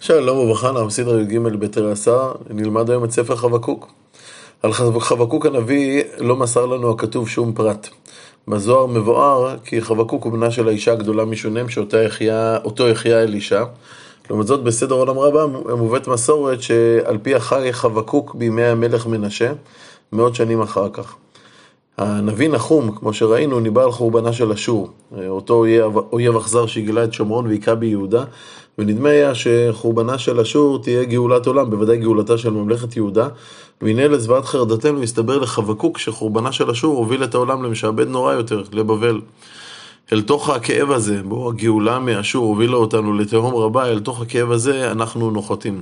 שלום וברכה, אנחנו בסדרה י"ג בתרסה, נלמד היום את ספר חבקוק. על חבקוק הנביא לא מסר לנו הכתוב שום פרט. בזוהר מבואר כי חבקוק הוא בנה של האישה הגדולה משונם שאותו החיה אלישע. לעומת זאת בסדר עולם רבה מובאת מסורת שעל פי החי חבקוק בימי המלך מנשה, מאות שנים אחר כך. הנביא נחום, כמו שראינו, ניבא על חורבנה של אשור, אותו אויב, אכזר שהגלה את שומרון והיכה ביהודה, ונדמה היה שחורבנה של אשור תהיה גאולת עולם, בוודאי גאולתה של ממלכת יהודה, והנה לזוועת חרדתנו הסתבר לחבקוק שחורבנה של אשור הוביל את העולם למשעבד נורא יותר, לבבל. אל תוך הכאב הזה, בו הגאולה מאשור הובילה אותנו לתהום רבה, אל תוך הכאב הזה אנחנו נוחתים.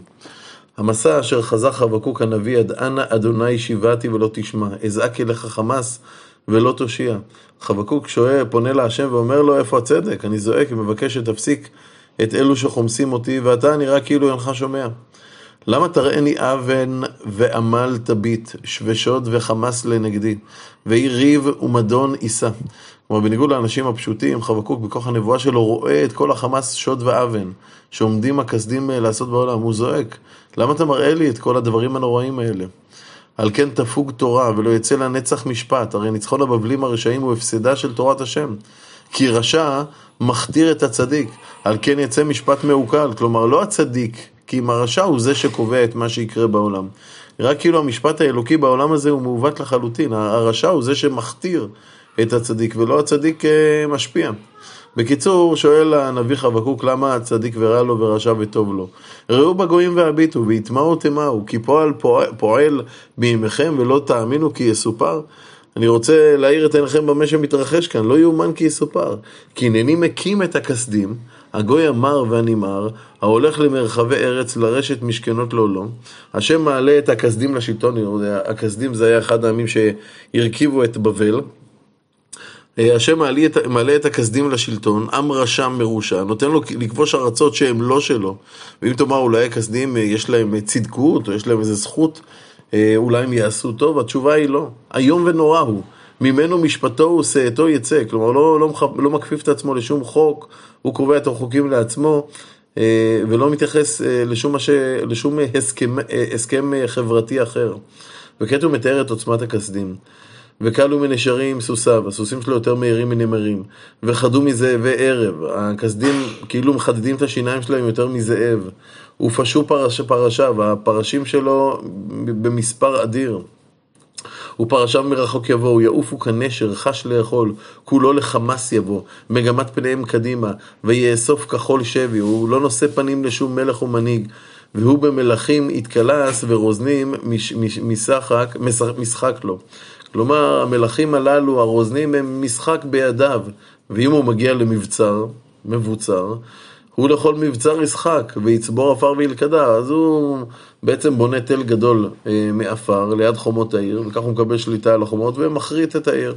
המסע אשר חזה חבקוק הנביא עד אנה אדוני שיבעתי ולא תשמע, אזעק אליך חמס ולא תושיע. חבקוק שואל, פונה להשם ואומר לו, איפה הצדק? אני זועק ומבקש שתפסיק את אלו שחומסים אותי, ואתה נראה כאילו אינך שומע. למה תראני אבן ועמל תביט, ושוד וחמס לנגדי, ואי ריב ומדון יישא. כלומר, בניגוד לאנשים הפשוטים, חבקוק בכוח הנבואה שלו רואה את כל החמאס שוד ואבן שעומדים הכסדים לעשות בעולם. הוא זועק, למה אתה מראה לי את כל הדברים הנוראים האלה? על כן תפוג תורה ולא יצא לנצח משפט, הרי ניצחון הבבלים הרשעים הוא הפסדה של תורת השם. כי רשע מכתיר את הצדיק, על כן יצא משפט מעוקל, כלומר לא הצדיק, כי אם הרשע הוא זה שקובע את מה שיקרה בעולם. רק כאילו המשפט האלוקי בעולם הזה הוא מעוות לחלוטין, הרשע הוא זה שמכתיר את הצדיק, ולא הצדיק אה, משפיע. בקיצור, שואל הנביא חבקוק למה הצדיק ורע לו ורשע וטוב לו. ראו בגויים והביטו, ויטמעו תמהו, כי פועל פועל, פועל בימיכם ולא תאמינו כי יסופר. אני רוצה להאיר את עיניכם במה שמתרחש כאן, לא יאומן כי יסופר. כי הנני מקים את הכסדים, הגוי המר והנמהר, ההולך למרחבי ארץ לרשת משכנות לעולם. השם מעלה את הכסדים לשלטון, הכסדים זה היה אחד העמים שהרכיבו את בבל. השם מעלה את הכסדים לשלטון, עם רשע מרושע, נותן לו לכבוש ארצות שהן לא שלו. ואם תאמר אולי הכסדים יש להם צדקות, או יש להם איזה זכות אה, אולי הם יעשו טוב? התשובה היא לא. איום ונורא הוא. ממנו משפטו ושאתו יצא. כלומר, לא, לא, לא מקפיף את עצמו לשום חוק, הוא קובע את החוקים לעצמו, אה, ולא מתייחס אה, לשום, מש... לשום הסכם, הסכם חברתי אחר. וכעת הוא מתאר את עוצמת הכסדים. וקלו מנשרים סוסיו, הסוסים שלו יותר מהירים מנמרים, וחדו מזאבי ערב, הכסדים כאילו מחדדים את השיניים שלהם יותר מזאב, ופשו פרש, פרשיו, הפרשים שלו במספר אדיר. ופרשיו מרחוק יבואו, יעופו כנשר, חש לאכול, כולו לחמס יבוא, מגמת פניהם קדימה, ויאסוף כחול שבי, הוא לא נושא פנים לשום מלך ומנהיג, והוא במלכים יתקלס ורוזנים משחק, משחק לו. כלומר, המלכים הללו, הרוזנים, הם משחק בידיו, ואם הוא מגיע למבצר, מבוצר, הוא לכל מבצר ישחק, ויצבור עפר וילכדה, אז הוא בעצם בונה תל גדול אה, מעפר ליד חומות העיר, וכך הוא מקבל שליטה על החומות ומחריט את העיר.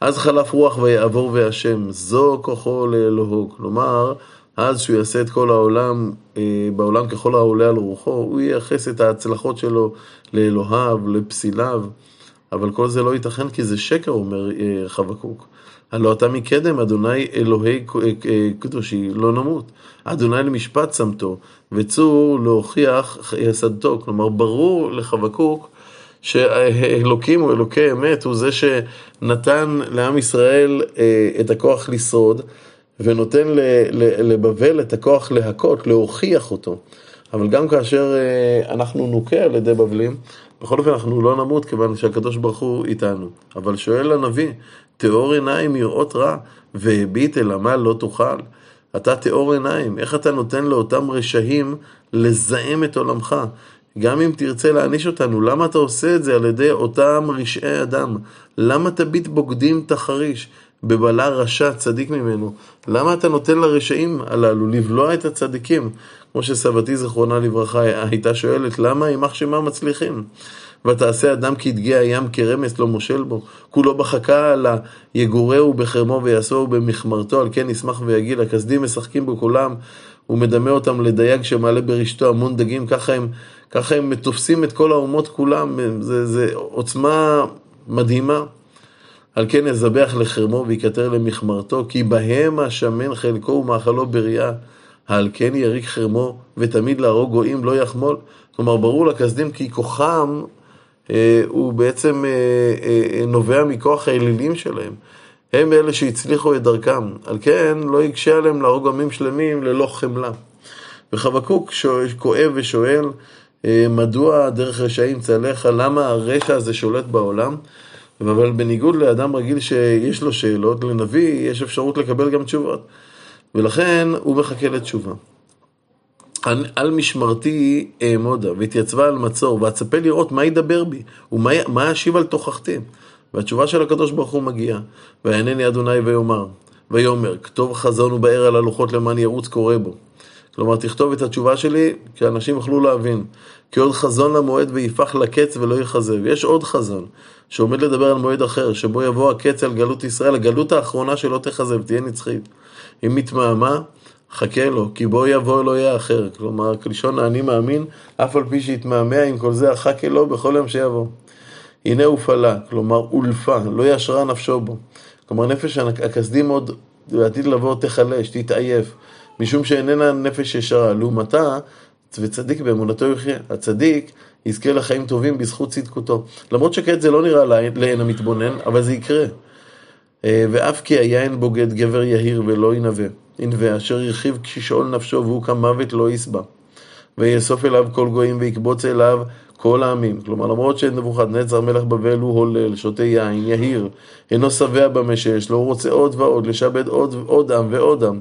אז חלף רוח ויעבור והשם, זו כוחו לאלוהו. כלומר, אז שהוא יעשה את כל העולם, אה, בעולם ככל העולה על רוחו, הוא ייחס את ההצלחות שלו לאלוהיו, לפסיליו. אבל כל זה לא ייתכן כי זה שקר, אומר אה, חבקוק. הלא אתה מקדם, אדוני אלוהי אה, אה, קדושי, לא נמות. אדוני למשפט צמתו, וצור להוכיח יסדתו. כלומר, ברור לחבקוק שאלוקים הוא אלוקי אמת, הוא זה שנתן לעם ישראל את הכוח לשרוד, ונותן לבבל את הכוח להכות, להוכיח אותו. אבל גם כאשר אנחנו נוכה על ידי בבלים, בכל אופן אנחנו לא נמות כיוון שהקדוש ברוך הוא איתנו. אבל שואל הנביא, טהור עיניים יראות רע, והביט אל עמל לא תוכל. אתה טהור עיניים, איך אתה נותן לאותם רשעים לזהם את עולמך? גם אם תרצה להעניש אותנו, למה אתה עושה את זה על ידי אותם רשעי אדם? למה תביט בוגדים תחריש? בבלה רשע צדיק ממנו. למה אתה נותן לרשעים הללו לבלוע את הצדיקים? כמו שסבתי זכרונה לברכה הייתה שואלת, למה יימח שמם מצליחים? ותעשה אדם כדגי הים כרמס לא מושל בו. כולו בחכה על היגורהו בחרמו ויעשו במכמרתו, על כן ישמח ויגיל. הכסדים משחקים בו כולם, הוא מדמה אותם לדייג שמעלה ברשתו המון דגים, ככה הם, ככה הם תופסים את כל האומות כולם, זה, זה עוצמה מדהימה. על כן יזבח לחרמו ויקטר למכמרתו, כי בהם השמן חלקו ומאכלו בריאה. על כן יריק חרמו, ותמיד להרוג גויים לא יחמול. כלומר, ברור לכסדים כי כוחם הוא בעצם אה, אה, נובע מכוח האלילים שלהם. הם אלה שהצליחו את דרכם. על כן, לא יקשה עליהם להרוג עמים שלמים ללא חמלה. וחבקוק כואב ושואל, אה, מדוע דרך רשעים צלחה, למה הרשע הזה שולט בעולם? אבל בניגוד לאדם רגיל שיש לו שאלות, לנביא יש אפשרות לקבל גם תשובות. ולכן הוא מחכה לתשובה. על משמרתי אעמודה, והתייצבה על מצור, ואצפה לראות מה ידבר בי, ומה ישיב על תוכחתי. והתשובה של הקדוש ברוך הוא מגיעה, ויענני אדוני ויאמר, ויאמר, כתוב חזון ובאר על הלוחות למען ירוץ קורא בו. כלומר, תכתוב את התשובה שלי, כי אנשים יוכלו להבין. כי עוד חזון למועד ויפח לקץ ולא יכזב. יש עוד חזון, שעומד לדבר על מועד אחר, שבו יבוא הקץ על גלות ישראל, הגלות האחרונה שלא תכזב, תהיה נצחית. אם מתמהמה, חכה לו, כי בו יבוא אלוהי האחר. כלומר, כלשון האני מאמין, אף על פי שיתמהמה עם כל זה, חכה לו בכל יום שיבוא. הנה הופעלה, כלומר הולפה, לא ישרה נפשו בו. כלומר, נפש הכסדים עוד בעתיד לבוא תחלש, תתעייף. משום שאיננה נפש ישרה. לעומתה, וצדיק באמונתו יחיה. הצדיק יזכה לחיים טובים בזכות צדקותו. למרות שכעת זה לא נראה לעין המתבונן, אבל זה יקרה. אה, ואף כי היין בוגד גבר יהיר ולא ינבא. ינבא אשר ירחיב כששאול נפשו והוא כמוות לא יסבע. ויאסוף אליו כל גויים ויקבוץ אליו כל העמים. כלומר, למרות שנבוכדנצר מלך בבל הוא הולל, שותה יין, יהיר, אינו שבע במה שיש לו, הוא רוצה עוד ועוד, לשעבד עוד, עוד עם ועוד עם.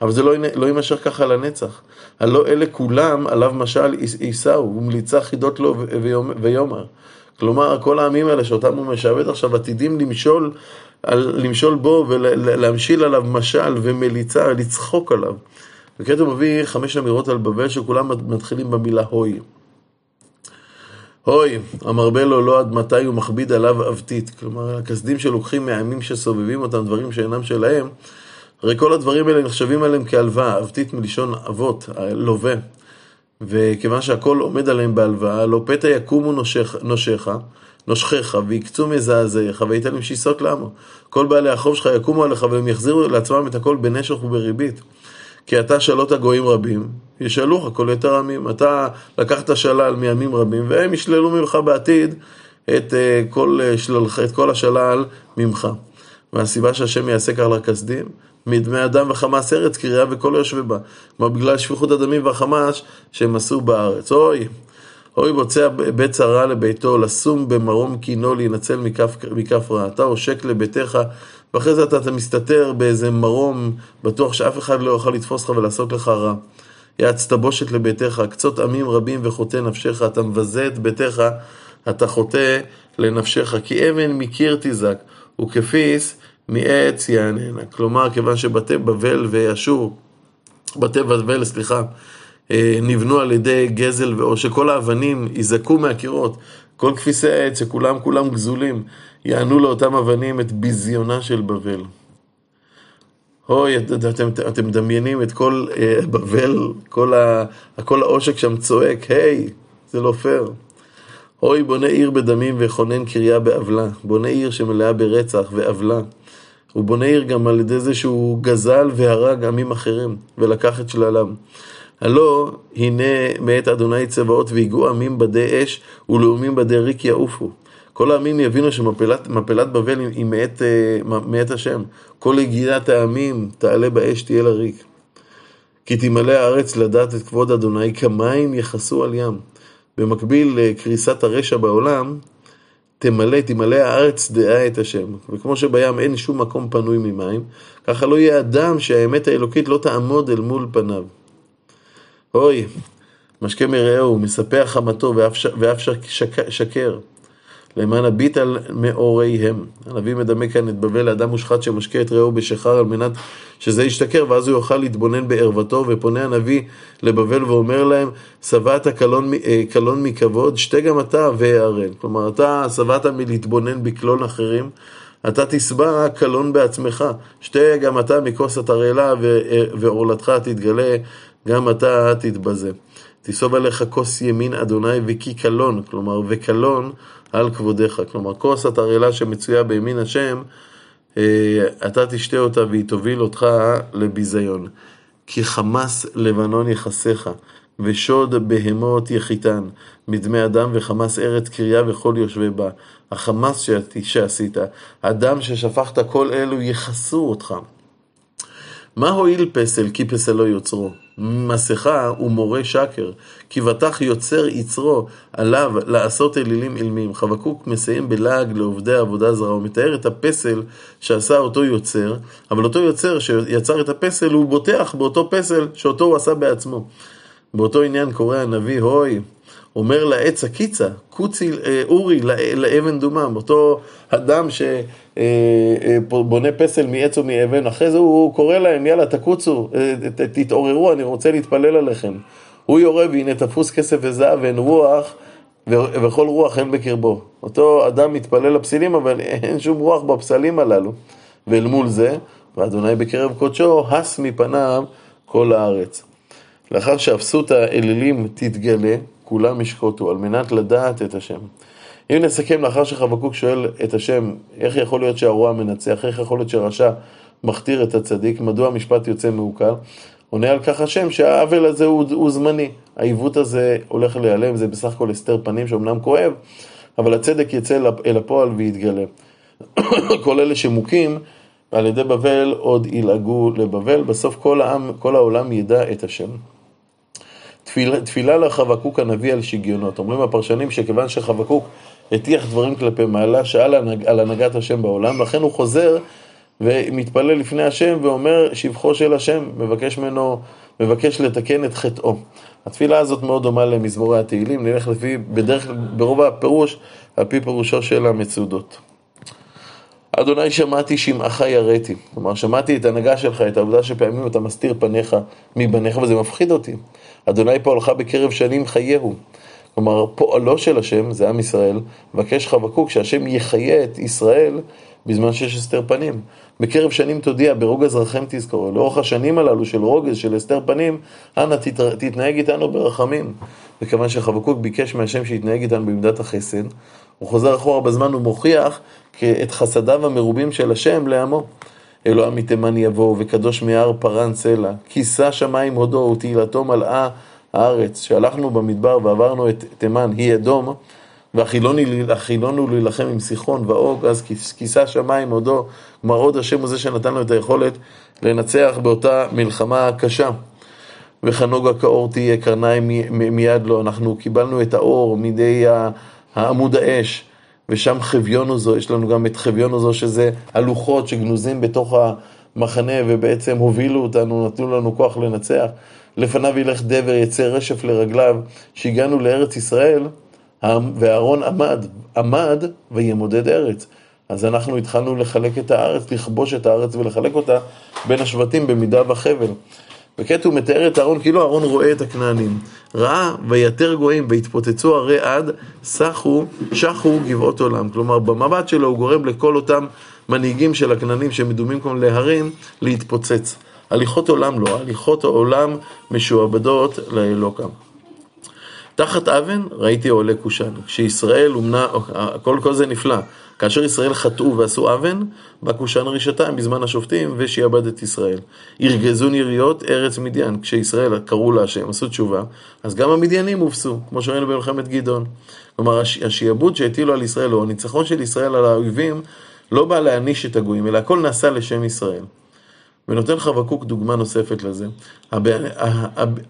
אבל זה לא, לא יימשך ככה לנצח. הלא אלה כולם עליו משל יישאו, ומליצה חידות לו ויאמר. כלומר, כל העמים האלה שאותם הוא משעבד עכשיו עתידים למשול, על, למשול בו ולהמשיל עליו משל ומליצה, לצחוק עליו. וכעת הוא מביא חמש אמירות על בבל שכולם מתחילים במילה הוי. הוי, המרבה לו לא עד מתי הוא מכביד עליו אבטית. כלומר, הכסדים שלוקחים מהעמים שסובבים אותם דברים שאינם שלהם, הרי כל הדברים האלה נחשבים עליהם כהלוואה, אבטית מלשון אבות, לווה. וכיוון שהכל עומד עליהם בהלוואה, לא פתע יקומו נושך, נושך, נושכך, ויקצו מזעזעיך, ויתן להם שיסות לעמו. כל בעלי החוב שלך יקומו עליך, והם יחזירו לעצמם את הכל בנשך ובריבית. כי אתה שאלות הגויים רבים, ישאלוך כל יתר עמים. אתה לקחת שלל מעמים רבים, והם ישללו ממך בעתיד את אה, כל, אה, שללך, את כל השלל ממך. והסיבה שהשם יעשה כך לכסדים, מדמי אדם וחמאס ארץ, קריאה וכל יושבי בה. כלומר, בגלל שפיכות הדמים והחמאס שהם עשו בארץ. אוי, אוי בוצע בית צרה לביתו, לשום במרום קינו להינצל מכף, מכף רע. אתה עושק לביתך, ואחרי זה אתה, אתה מסתתר באיזה מרום, בטוח שאף אחד לא יוכל לתפוס לך ולעשות לך רע. יעץ תבושת לביתך, קצות עמים רבים וחוטא נפשך, אתה מבזה את ביתך, אתה חוטא לנפשך. כי אבן מקיר תזעק, וכפיס מעץ יעננה. כלומר, כיוון שבתי בבל ואשור, בתי בבל, סליחה, נבנו על ידי גזל, או שכל האבנים יזעקו מהקירות, כל כפיסי העץ, שכולם כולם גזולים, יענו לאותם אבנים את ביזיונה של בבל. אוי, אתם, אתם מדמיינים את כל uh, בבל, כל, ה, כל העושק שם צועק, היי, זה לא פייר. אוי, בונה עיר בדמים וכונן קריה בעוולה, בונה עיר שמלאה ברצח ועוולה. הוא בונה עיר גם על ידי זה שהוא גזל והרג עמים אחרים, ולקח את שללם. הלא, הנה מאת אדוני צבאות והיגעו עמים בדי אש, ולאומים בדי ריק יעופו. כל העמים יבינו שמפלת בבל היא מאת, אה, מאת השם. כל הגיעת העמים תעלה באש תהיה לריק. כי תמלא הארץ לדעת את כבוד אדוני, כמים יכסו על ים. במקביל לקריסת הרשע בעולם, תמלא, תמלא הארץ דעה את השם. וכמו שבים אין שום מקום פנוי ממים, ככה לא יהיה אדם שהאמת האלוקית לא תעמוד אל מול פניו. אוי, משקה מרעהו, מספח חמתו ואף שקר. למען הביט על מאוריהם. הנביא מדמה כאן את בבל לאדם מושחת שמשקה את רעהו בשחר על מנת שזה ישתכר, ואז הוא יוכל להתבונן בערוותו, ופונה הנביא לבבל ואומר להם, שבעת קלון, אה, קלון מכבוד, שתה גם אתה ואערן. כלומר, אתה שבעת מלהתבונן בקלון אחרים, אתה תשבע קלון בעצמך, שתה גם אתה מכוס התרעלה אה, ועורלתך תתגלה, גם אתה תתבזה. תסוב עליך כוס ימין אדוני וכי קלון, כלומר וקלון על כבודך. כלומר, כוס התרעלה שמצויה בימין השם, אה, אתה תשתה אותה והיא תוביל אותך לביזיון. כי חמס לבנון יחסיך, ושוד בהמות יחיתן, מדמי אדם וחמס ארץ קריה וכל יושבי בה. החמס שעשית, הדם ששפכת, כל אלו יכסו אותך. מה הועיל פסל כי פסל לא יוצרו? מסכה ומורה שקר, כי בטח יוצר יצרו עליו לעשות אלילים אילמים. חבקוק מסיים בלעג לעובדי עבודה זרה, הוא מתאר את הפסל שעשה אותו יוצר, אבל אותו יוצר שיצר את הפסל הוא בוטח באותו פסל שאותו הוא עשה בעצמו. באותו עניין קורא הנביא, הוי, אומר לעץ הקיצה, קוצי אה, אורי לאבן דומם, אותו אדם שבונה אה, אה, פסל מעץ או מאבן, אחרי זה הוא קורא להם, יאללה תקוצו, תתעוררו, אני רוצה להתפלל עליכם. הוא יורה והנה תפוס כסף וזהב ואין רוח וכל רוח אין בקרבו. אותו אדם מתפלל לפסילים אבל אין שום רוח בפסלים הללו. ואל מול זה, ואדוני בקרב קודשו, הס מפניו כל הארץ. לאחר שאפסות האלילים תתגלה, כולם ישקוטו, על מנת לדעת את השם. אם נסכם לאחר שחבקוק שואל את השם, איך יכול להיות שהרוע מנצח, איך יכול להיות שרשע מכתיר את הצדיק, מדוע המשפט יוצא מעוקל, עונה על כך השם שהעוול הזה הוא, הוא זמני, העיוות הזה הולך להיעלם, זה בסך הכל הסתר פנים שאומנם כואב, אבל הצדק יצא אל הפועל ויתגלה. כל אלה שמוכים על ידי בבל עוד ילעגו לבבל, בסוף כל העם, כל העולם ידע את השם. תפילה, תפילה לחבקוק הנביא על שגיונות. אומרים הפרשנים שכיוון שחבקוק הטיח דברים כלפי מעלה, שאל על הנהגת השם בעולם, לכן הוא חוזר ומתפלל לפני השם ואומר שבחו של השם, מבקש ממנו, מבקש לתקן את חטאו. התפילה הזאת מאוד דומה למזמורי התהילים, נלך לפי, בדרך כלל, ברוב הפירוש, על פי פירושו של המצודות. אדוני שמעתי שמעך יראתי, כלומר שמעתי את ההנהגה שלך, את העובדה שפעמים אתה מסתיר פניך מבניך וזה מפחיד אותי. אדוני פועלך בקרב שנים חייהו. כלומר, פועלו של השם, זה עם ישראל, מבקש חבקוק שהשם יחיה את ישראל בזמן שיש הסתר פנים. בקרב שנים תודיע, ברוגז רחם תזכור. לאורך השנים הללו של רוגז, של הסתר פנים, אנא תתנהג איתנו ברחמים. וכיוון שחבקוק ביקש מהשם שיתנהג איתנו במידת החסד, הוא חוזר אחורה בזמן ומוכיח את חסדיו המרובים של השם לעמו. אלוהים מתימן יבוא, וקדוש מהר פרן סלע. כיסה שמיים הודו, ותהילתו מלאה הארץ. שהלכנו במדבר ועברנו את תימן, היא אדום, והחילונו להילחם עם סיחון ואוג, אז כיסה שמיים הודו. כלומר, עוד השם הוא זה שנתן לו את היכולת לנצח באותה מלחמה קשה. וכנוגה כאור תהיה קרניים מיד לו. אנחנו קיבלנו את האור מידי העמוד האש. ושם חביונו זו, יש לנו גם את חביונו זו, שזה הלוחות שגנוזים בתוך המחנה ובעצם הובילו אותנו, נתנו לנו כוח לנצח. לפניו ילך דבר, יצא רשף לרגליו, שהגענו לארץ ישראל, ואהרון עמד, עמד וימודד ארץ. אז אנחנו התחלנו לחלק את הארץ, לכבוש את הארץ ולחלק אותה בין השבטים במידה וחבל. וכעת הוא מתאר את אהרון כאילו אהרון רואה את הכנענים. ראה ויתר גויים והתפוצצו הרי עד סחו, שחו גבעות עולם. כלומר, במבט שלו הוא גורם לכל אותם מנהיגים של הכנענים שמדומים כמו להרים להתפוצץ. הליכות עולם לא, הליכות העולם משועבדות לאלוקם. תחת אבן ראיתי עולה קושן. כשישראל אומנה, כל, כל זה נפלא. כאשר ישראל חטאו ועשו אבן, בא קושן רשעתם בזמן השופטים ושיעבד את ישראל. ירגזון יריות ארץ מדיין. כשישראל קראו להשם, עשו תשובה, אז גם המדיינים הובסו, כמו שראינו במלחמת גדעון. כלומר, השיעבוד שהטילו על ישראל, או הניצחון של ישראל על האויבים, לא בא להעניש את הגויים, אלא הכל נעשה לשם ישראל. ונותן חבקוק דוגמה נוספת לזה.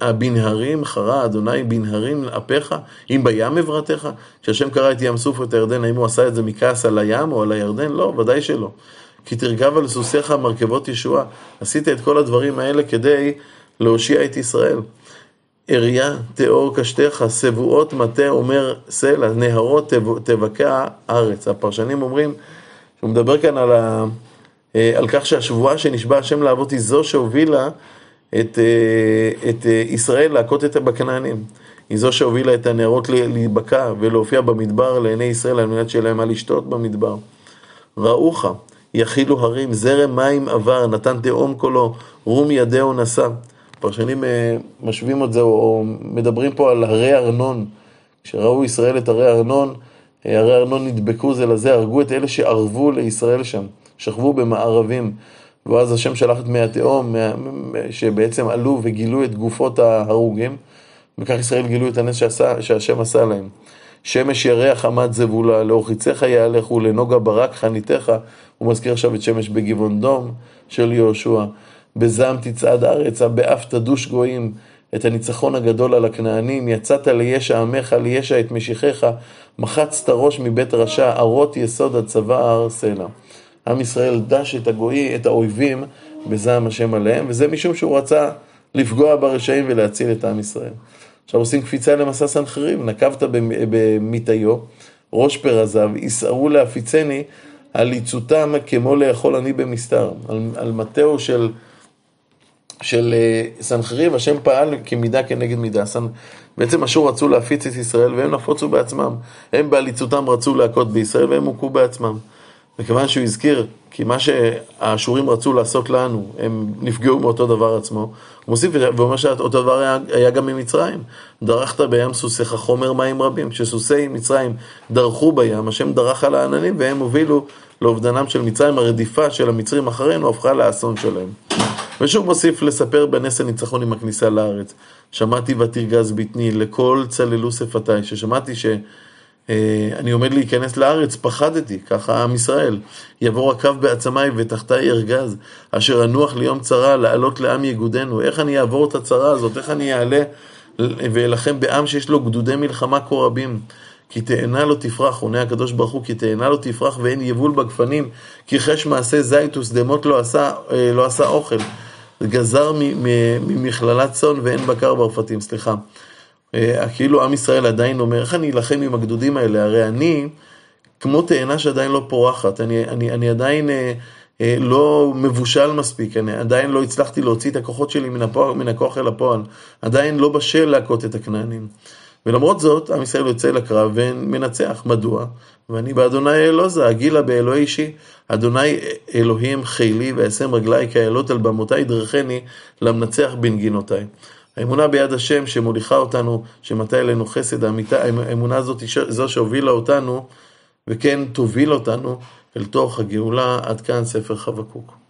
הבנהרים חרה אדוני בנהרים אפיך, אם בים עברתך? כשהשם קרא את ים סוף ואת הירדן, האם הוא עשה את זה מכעס על הים או על הירדן? לא, ודאי שלא. כי תרכב על סוסיך מרכבות ישועה. עשית את כל הדברים האלה כדי להושיע את ישראל. אריה תאור קשתך, שבועות מטה אומר סלע, נהרות תבקע ארץ. הפרשנים אומרים, הוא מדבר כאן על ה... אה, על כך שהשבועה שנשבע השם לאבות היא זו שהובילה את, אה, את אה, ישראל להכות את בכנענים. היא זו שהובילה את הנערות להיבקע ולהופיע במדבר לעיני ישראל על מנת שיהיה להם מה לשתות במדבר. ראוך, יכילו הרים, זרם מים עבר, נתן תהום קולו, רום ידהו נשא. פרשנים משווים את זה או מדברים פה על הרי ארנון. כשראו ישראל את הרי ארנון, הרי ארנון נדבקו זה לזה, הרגו את אלה שערבו לישראל שם. שכבו במערבים, ואז השם שלח את מי התהום, שבעצם עלו וגילו את גופות ההרוגים, וכך ישראל גילו את הנס שעשה, שהשם עשה להם. שמש ירח עמד זבולה, לאור חיציך יהלכו, לנוגה ברק חניתך, הוא מזכיר עכשיו את שמש בגבעון דום של יהושע. בזעם תצעד ארצה, באף תדוש גויים, את הניצחון הגדול על הכנענים, יצאת לישע עמך, לישע את משיחך, מחצת ראש מבית רשע, ערות יסוד הצבא הר סלע. עם ישראל דש את הגוי, את האויבים, בזעם השם עליהם, וזה משום שהוא רצה לפגוע ברשעים ולהציל את עם ישראל. עכשיו עושים קפיצה למסע סנחריב, נקבת במיטיו, ראש פרזיו, יסערו להפיצני, על עיצותם כמו לאכול אני במסתר. על, על מטהו של, של אה, סנחריב, השם פעל כמידה כנגד מידה. סנ... בעצם אשור רצו להפיץ את ישראל והם נפוצו בעצמם. הם בעליצותם רצו להכות בישראל והם הוכו בעצמם. מכיוון שהוא הזכיר כי מה שהאשורים רצו לעשות לנו, הם נפגעו מאותו דבר עצמו, הוא מוסיף ואומר שאותו דבר היה, היה גם ממצרים. דרכת בים סוסיך חומר מים רבים. כשסוסי מצרים דרכו בים, השם דרך על העננים והם הובילו לאובדנם של מצרים. הרדיפה של המצרים אחרינו הפכה לאסון שלהם. ושוב מוסיף לספר בנס הניצחון עם הכניסה לארץ. שמעתי ותרגז בטני, לכל צללו שפתיי, ששמעתי ש... אה, אני עומד להיכנס לארץ, פחדתי, ככה עם ישראל. יבוא הקו בעצמיי ותחתיי ארגז, אשר אנוח ליום צרה, לעלות לעם יגודנו. איך אני אעבור את הצרה הזאת? איך אני אעלה ואלחם בעם שיש לו גדודי מלחמה כה רבים? כי תאנה לא תפרח, עונה הקדוש ברוך הוא, כי תאנה לא תפרח ואין יבול בגפנים, כי חש מעשה זית ושדמות לא אה, לא עשה אוכל. גזר ממכללת צאן ואין בקר ברפתים, סליחה. אה, כאילו עם ישראל עדיין אומר, איך אני אלחם עם הגדודים האלה? הרי אני, כמו תאנה שעדיין לא פורחת, אני, אני, אני עדיין אה, אה, לא מבושל מספיק, אני עדיין לא הצלחתי להוציא את הכוחות שלי מן, הפועל, מן הכוח אל הפועל, עדיין לא בשל להכות את הכנענים. ולמרות זאת, עם ישראל יוצא לקרב ומנצח. מדוע? ואני באדוני אלוזה, הגילה באלוהי אישי. אדוני אלוהים חילי ואשם רגלי כאלות על במותי דרכני למנצח בנגינותיי. האמונה ביד השם שמוליכה אותנו, שמטה אלינו חסד, האמונה הזאת היא זו שהובילה אותנו, וכן תוביל אותנו אל תוך הגאולה, עד כאן ספר חבקוק.